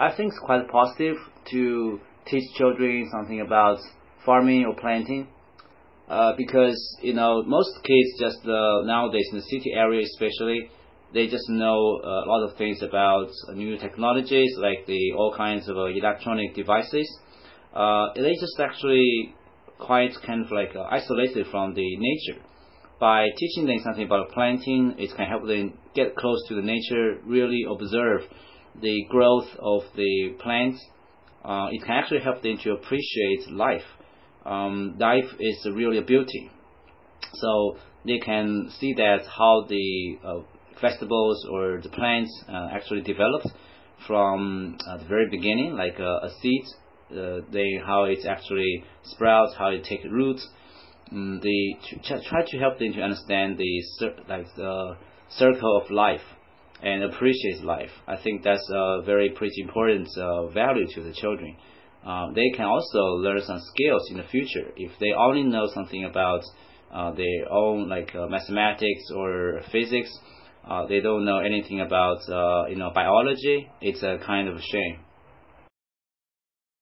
I think it's quite positive to teach children something about farming or planting. Uh, because you know most kids just uh, nowadays in the city area especially they just know a lot of things about new technologies like the all kinds of uh, electronic devices uh, they just actually quite kind of like uh, isolated from the nature by teaching them something about planting it can help them get close to the nature really observe the growth of the plants uh, it can actually help them to appreciate life um, life is really a beauty. So they can see that how the uh, vegetables or the plants uh, actually developed from uh, the very beginning, like a, a seed. Uh, they how it actually sprouts, how it takes roots. Um, they try to help them to understand the like the circle of life and appreciate life. I think that's a very pretty important uh, value to the children uh, they can also learn some skills in the future. If they only know something about uh, their own like uh, mathematics or physics, uh, they don't know anything about uh, you know biology. It's a kind of shame.